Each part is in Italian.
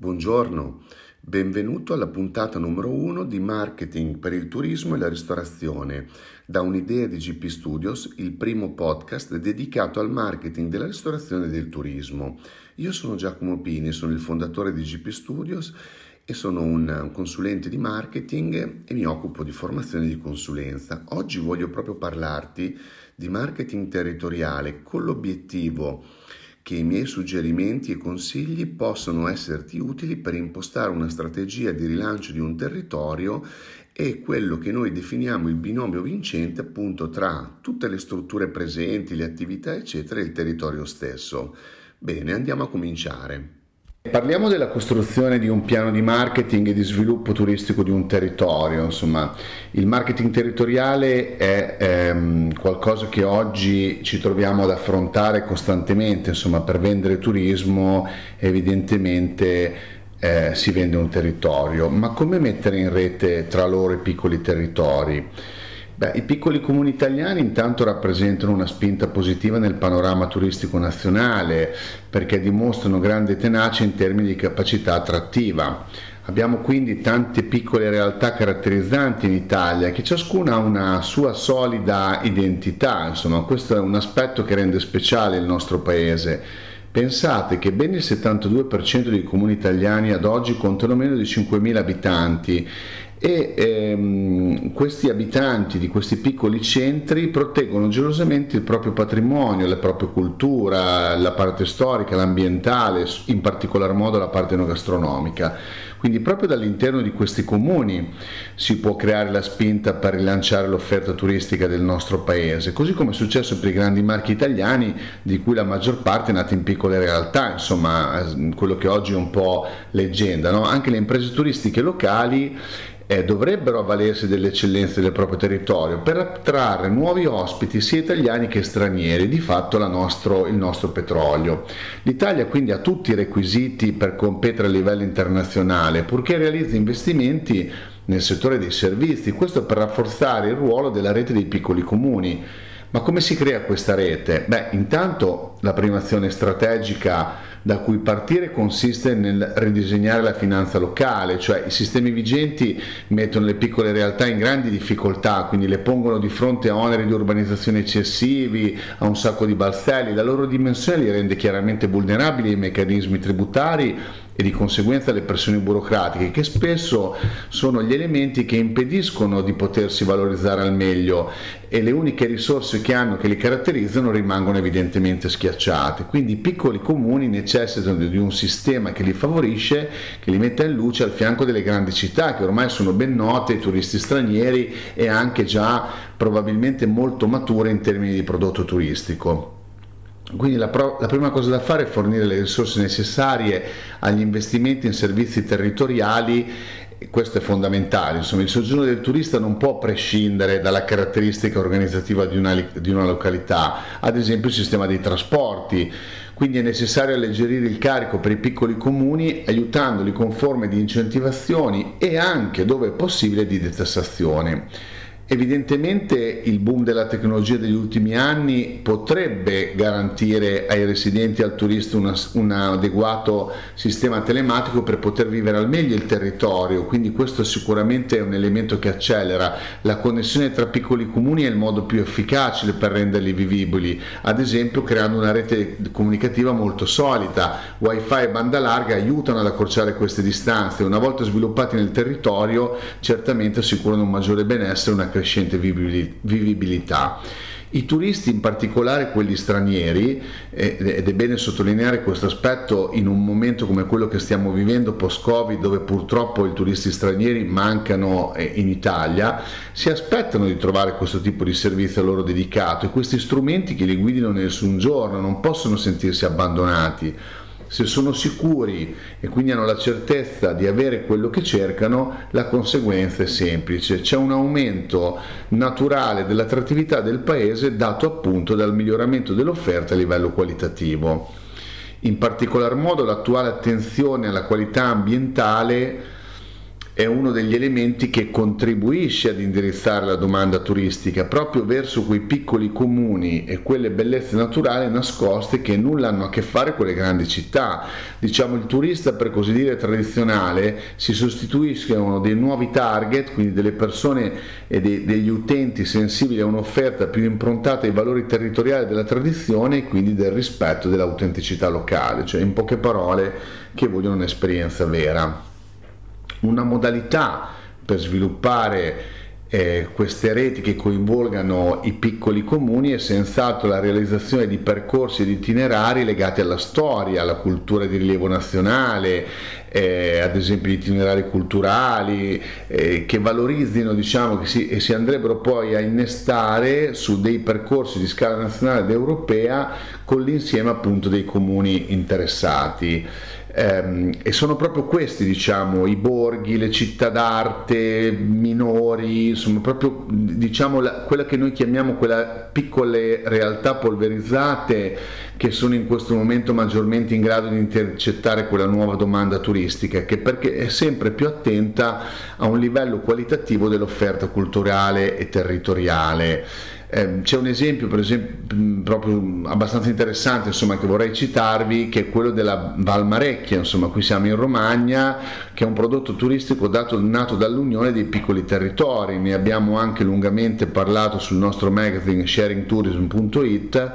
Buongiorno, benvenuto alla puntata numero 1 di Marketing per il turismo e la ristorazione, da un'idea di GP Studios, il primo podcast dedicato al marketing della ristorazione e del turismo. Io sono Giacomo Pini, sono il fondatore di GP Studios e sono un consulente di marketing e mi occupo di formazione di consulenza. Oggi voglio proprio parlarti di marketing territoriale con l'obiettivo che i miei suggerimenti e consigli possono esserti utili per impostare una strategia di rilancio di un territorio e quello che noi definiamo il binomio vincente appunto tra tutte le strutture presenti, le attività eccetera e il territorio stesso. Bene, andiamo a cominciare. Parliamo della costruzione di un piano di marketing e di sviluppo turistico di un territorio, insomma il marketing territoriale è ehm, qualcosa che oggi ci troviamo ad affrontare costantemente, insomma per vendere turismo evidentemente eh, si vende un territorio, ma come mettere in rete tra loro i piccoli territori? Beh, I piccoli comuni italiani intanto rappresentano una spinta positiva nel panorama turistico nazionale perché dimostrano grande tenacia in termini di capacità attrattiva. Abbiamo quindi tante piccole realtà caratterizzanti in Italia che ciascuna ha una sua solida identità, insomma questo è un aspetto che rende speciale il nostro paese. Pensate che ben il 72% dei comuni italiani ad oggi contano meno di 5.000 abitanti e ehm, questi abitanti di questi piccoli centri proteggono gelosamente il proprio patrimonio, la propria cultura, la parte storica, l'ambientale, in particolar modo la parte enogastronomica. Quindi proprio dall'interno di questi comuni si può creare la spinta per rilanciare l'offerta turistica del nostro paese, così come è successo per i grandi marchi italiani, di cui la maggior parte è nata in piccole realtà, insomma quello che oggi è un po' leggenda. No? Anche le imprese turistiche locali eh, dovrebbero avvalersi delle eccellenze del proprio territorio per attrarre nuovi ospiti sia italiani che stranieri, di fatto nostro, il nostro petrolio. L'Italia quindi ha tutti i requisiti per competere a livello internazionale, purché realizzi investimenti nel settore dei servizi, questo per rafforzare il ruolo della rete dei piccoli comuni. Ma come si crea questa rete? Beh, intanto la prima azione strategica da cui partire consiste nel ridisegnare la finanza locale, cioè i sistemi vigenti mettono le piccole realtà in grandi difficoltà, quindi le pongono di fronte a oneri di urbanizzazione eccessivi, a un sacco di balzelli, la loro dimensione li rende chiaramente vulnerabili ai meccanismi tributari e di conseguenza le pressioni burocratiche che spesso sono gli elementi che impediscono di potersi valorizzare al meglio e le uniche risorse che hanno che li caratterizzano rimangono evidentemente schiacciate. Quindi i piccoli comuni necessitano di un sistema che li favorisce, che li metta in luce al fianco delle grandi città che ormai sono ben note ai turisti stranieri e anche già probabilmente molto mature in termini di prodotto turistico. Quindi la, pro, la, prima cosa da fare è fornire le risorse necessarie agli investimenti in servizi territoriali, questo è fondamentale, insomma il soggiorno del turista non può prescindere dalla caratteristica organizzativa di una, di una località, ad esempio il sistema dei trasporti, quindi è necessario alleggerire il carico per i piccoli comuni aiutandoli con forme di incentivazioni e anche dove è possibile di detassazione. Evidentemente il boom della tecnologia degli ultimi anni potrebbe garantire ai residenti e al turista una, un adeguato sistema telematico per poter vivere al meglio il territorio, quindi questo sicuramente è un elemento che accelera. La connessione tra piccoli comuni è il modo più efficace per renderli vivibili, ad esempio creando una rete comunicativa molto solida, wifi e banda larga aiutano ad accorciare queste distanze, una volta sviluppati nel territorio certamente assicurano un maggiore benessere, una crescente vivibilità. I turisti, in particolare quelli stranieri, ed è bene sottolineare questo aspetto in un momento come quello che stiamo vivendo post-Covid, dove purtroppo i turisti stranieri mancano eh, in Italia, si aspettano di trovare questo tipo di servizio a loro dedicato e questi strumenti che li guidino nessun giorno non possono sentirsi abbandonati se sono sicuri e quindi hanno la certezza di avere quello che cercano, la conseguenza è semplice, c'è un aumento naturale dell'attrattività del paese dato appunto dal miglioramento dell'offerta a livello qualitativo. In particolar modo l'attuale attenzione alla qualità ambientale è uno degli elementi che contribuisce ad indirizzare la domanda turistica proprio verso quei piccoli comuni e quelle bellezze naturali nascoste che nulla hanno a che fare con le grandi città. Diciamo il turista per così dire tradizionale si sostituiscono dei nuovi target, quindi delle persone e dei, degli utenti sensibili a un'offerta più improntata ai valori territoriali della tradizione e quindi del rispetto dell'autenticità locale, cioè in poche parole che vogliono un'esperienza vera una modalità per sviluppare eh, queste reti che coinvolgano i piccoli comuni è senz'altro la realizzazione di percorsi ed itinerari legati alla storia, alla cultura di rilievo nazionale, eh, ad esempio itinerari culturali eh, che valorizzino diciamo che si, e si andrebbero poi a innestare su dei percorsi di scala nazionale ed europea con l'insieme appunto dei comuni interessati. Ehm, e sono proprio questi, diciamo, i borghi, le città d'arte minori, insomma, proprio diciamo la, quella che noi chiamiamo quelle piccole realtà polverizzate che sono in questo momento maggiormente in grado di intercettare quella nuova domanda turistica, che perché è sempre più attenta a un livello qualitativo dell'offerta culturale e territoriale. Eh, c'è un esempio, per esempio, proprio abbastanza interessante, insomma, che vorrei citarvi, che è quello della Valmarecchia, insomma, qui siamo in Romagna, che è un prodotto turistico dato, nato dall'unione dei piccoli territori. Ne abbiamo anche lungamente parlato sul nostro magazine sharingtourism.it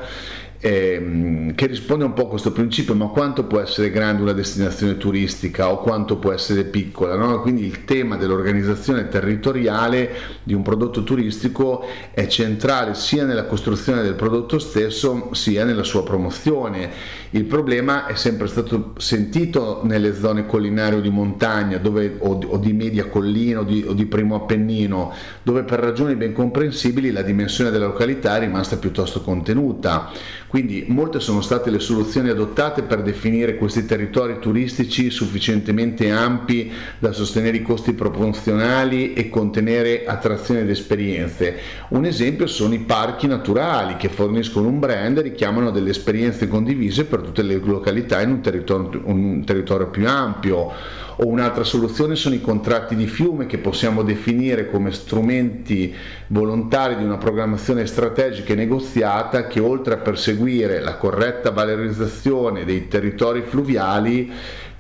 ehm, che risponde un po' a questo principio, ma quanto può essere grande una destinazione turistica o quanto può essere piccola? No? Quindi il tema dell'organizzazione territoriale di un prodotto turistico è centrale sia nella costruzione del prodotto stesso sia nella sua promozione. Il problema è sempre stato sentito nelle zone collinari o di montagna dove, o, o, di media collina o di, o di primo appennino, dove per ragioni ben comprensibili la dimensione della località è rimasta piuttosto contenuta quindi molte sono state le soluzioni adottate per definire questi territori turistici sufficientemente ampi da sostenere i costi proporzionali e contenere attrazioni ed esperienze. Un esempio sono i parchi naturali che forniscono un brand e richiamano delle esperienze condivise per tutte le località in un territorio, un territorio più ampio o un'altra soluzione sono i contratti di fiume che possiamo definire come strumenti volontari di una programmazione strategica e negoziata che oltre a perseguire la corretta valorizzazione dei territori fluviali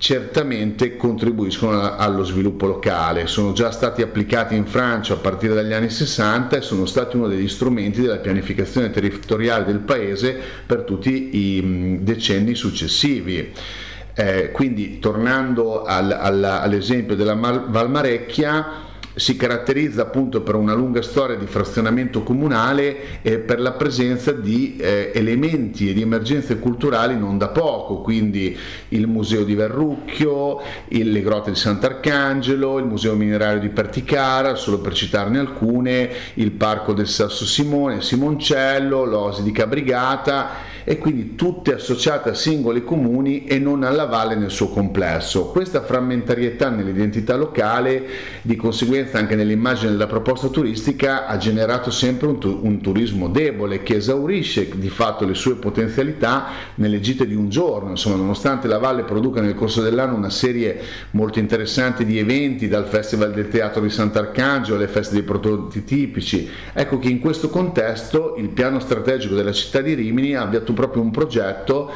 certamente contribuiscono allo sviluppo locale. Sono già stati applicati in Francia a partire dagli anni 60 e sono stati uno degli strumenti della pianificazione territoriale del paese per tutti i decenni successivi. Eh, quindi tornando al, al, all'esempio della Valmarecchia, si caratterizza appunto per una lunga storia di frazionamento comunale e per la presenza di eh, elementi e di emergenze culturali non da poco, quindi il Museo di Verrucchio, il, le grotte di Sant'Arcangelo, il Museo Minerario di Perticara, solo per citarne alcune, il Parco del Sasso Simone, Simoncello, l'Osi di Cabrigata e quindi tutte associate a singoli comuni e non alla valle nel suo complesso. Questa frammentarietà nell'identità locale, di conseguenza anche nell'immagine della proposta turistica, ha generato sempre un, tu- un turismo debole che esaurisce di fatto le sue potenzialità nelle gite di un giorno. Insomma, nonostante la valle produca nel corso dell'anno una serie molto interessante di eventi, dal Festival del Teatro di Sant'Arcangelo alle feste dei prodotti tipici, ecco che in questo contesto il piano strategico della città di Rimini ha avviato proprio un progetto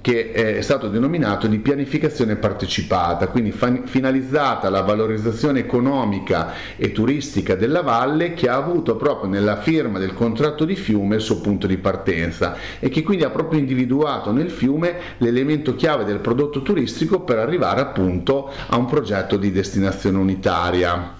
che è stato denominato di pianificazione partecipata, quindi finalizzata alla valorizzazione economica e turistica della valle che ha avuto proprio nella firma del contratto di fiume il suo punto di partenza e che quindi ha proprio individuato nel fiume l'elemento chiave del prodotto turistico per arrivare appunto a un progetto di destinazione unitaria.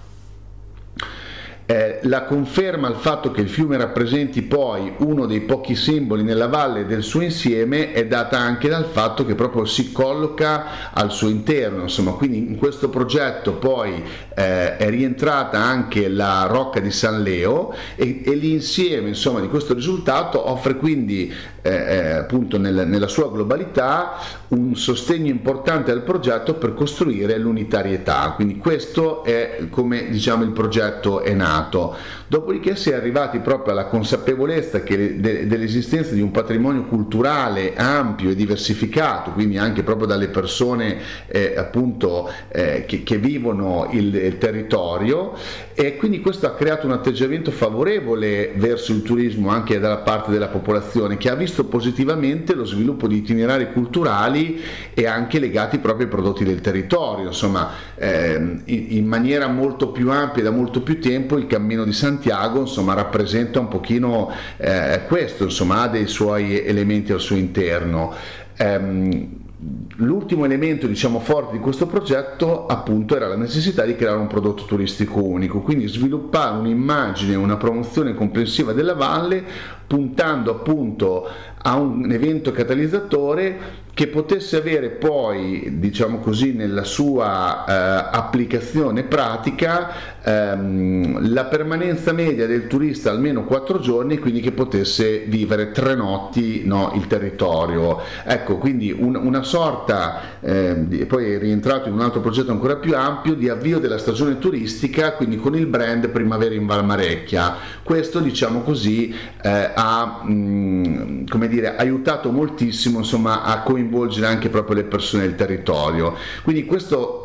La conferma al fatto che il fiume rappresenti poi uno dei pochi simboli nella valle del suo insieme è data anche dal fatto che proprio si colloca al suo interno, insomma, quindi in questo progetto poi eh, è rientrata anche la Rocca di San Leo e, e l'insieme insomma, di questo risultato offre quindi eh, eh, appunto nel, nella sua globalità un sostegno importante al progetto per costruire l'unitarietà. Quindi questo è come diciamo il progetto è nato. Dopodiché si è arrivati proprio alla consapevolezza che de, dell'esistenza di un patrimonio culturale ampio e diversificato, quindi anche proprio dalle persone eh, appunto eh, che, che, vivono il, il territorio e quindi questo ha creato un atteggiamento favorevole verso il turismo anche dalla parte della popolazione che ha visto positivamente lo sviluppo di itinerari culturali e anche legati proprio ai prodotti del territorio, insomma ehm, in, in, maniera molto più ampia da molto più tempo il Cammino di Santiago insomma rappresenta un pochino eh, questo, insomma ha dei suoi elementi al suo interno. Ehm, L'ultimo elemento diciamo forte di questo progetto appunto era la necessità di creare un prodotto turistico unico, quindi sviluppare un'immagine, una promozione complessiva della valle puntando appunto a un evento catalizzatore che potesse avere poi, diciamo così, nella sua eh, applicazione pratica ehm, la permanenza media del turista almeno quattro giorni, quindi che potesse vivere tre notti no, il territorio. Ecco, quindi un, una sorta, eh, poi è rientrato in un altro progetto ancora più ampio, di avvio della stagione turistica, quindi con il brand Primavera in Valmarecchia. Questo, diciamo così, eh, ha mh, mm, come dire, aiutato moltissimo insomma, a coinvolgere anche proprio le persone del territorio. Quindi questo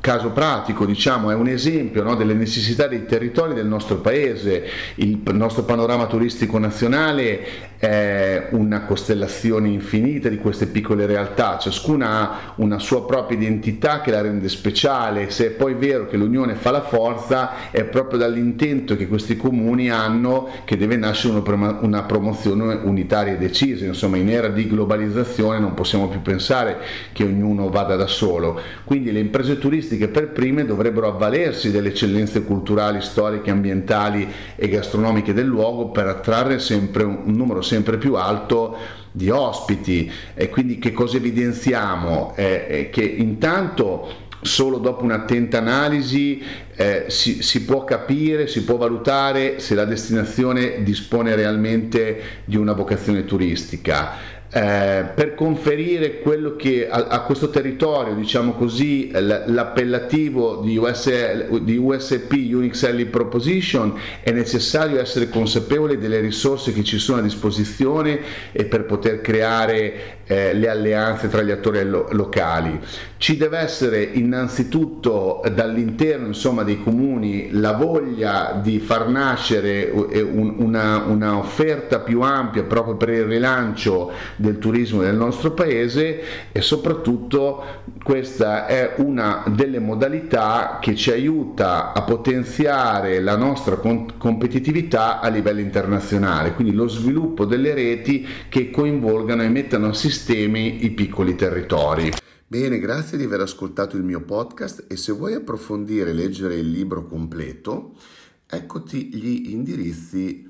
caso pratico, diciamo, è un esempio no, delle necessità dei territori del nostro paese. Il nostro panorama turistico nazionale è una costellazione infinita di queste piccole realtà, ciascuna ha una sua propria identità che la rende speciale. Se è poi vero che l'unione fa la forza, è proprio dall'intento che questi comuni hanno che deve nascere una promozione unitaria e decisa. Insomma, in era di globalizzazione non possiamo più pensare che ognuno vada da solo. Quindi le imprese imprese turistiche per prime dovrebbero avvalersi delle eccellenze culturali, storiche, ambientali e gastronomiche del luogo per attrarre sempre un, numero sempre più alto di ospiti e quindi che cosa evidenziamo? Eh, che intanto solo dopo un'attenta analisi eh, si, si, può capire, si può valutare se la destinazione dispone realmente di una vocazione turistica eh, per conferire che a, a, questo territorio, diciamo così, l'appellativo di, US, di USP Unix Selling Proposition è necessario essere consapevoli delle risorse che ci sono a disposizione e per poter creare eh, le alleanze tra gli attori lo- locali. Ci deve essere innanzitutto dall'interno insomma, dei comuni la voglia di far nascere un, una, una offerta più ampia proprio per il rilancio del turismo nel nostro paese e soprattutto questa è una delle modalità che ci aiuta a potenziare la nostra competitività a livello internazionale, quindi lo sviluppo delle reti che coinvolgano e mettano a sistemi i piccoli territori. Bene, grazie di aver ascoltato il mio podcast e se vuoi approfondire e leggere il libro completo, eccoti gli indirizzi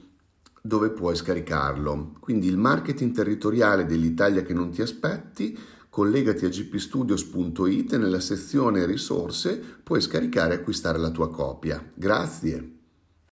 dove puoi scaricarlo. Quindi il marketing territoriale dell'Italia che non ti aspetti, collegati a gpstudios.it nella sezione risorse puoi scaricare e acquistare la tua copia. Grazie.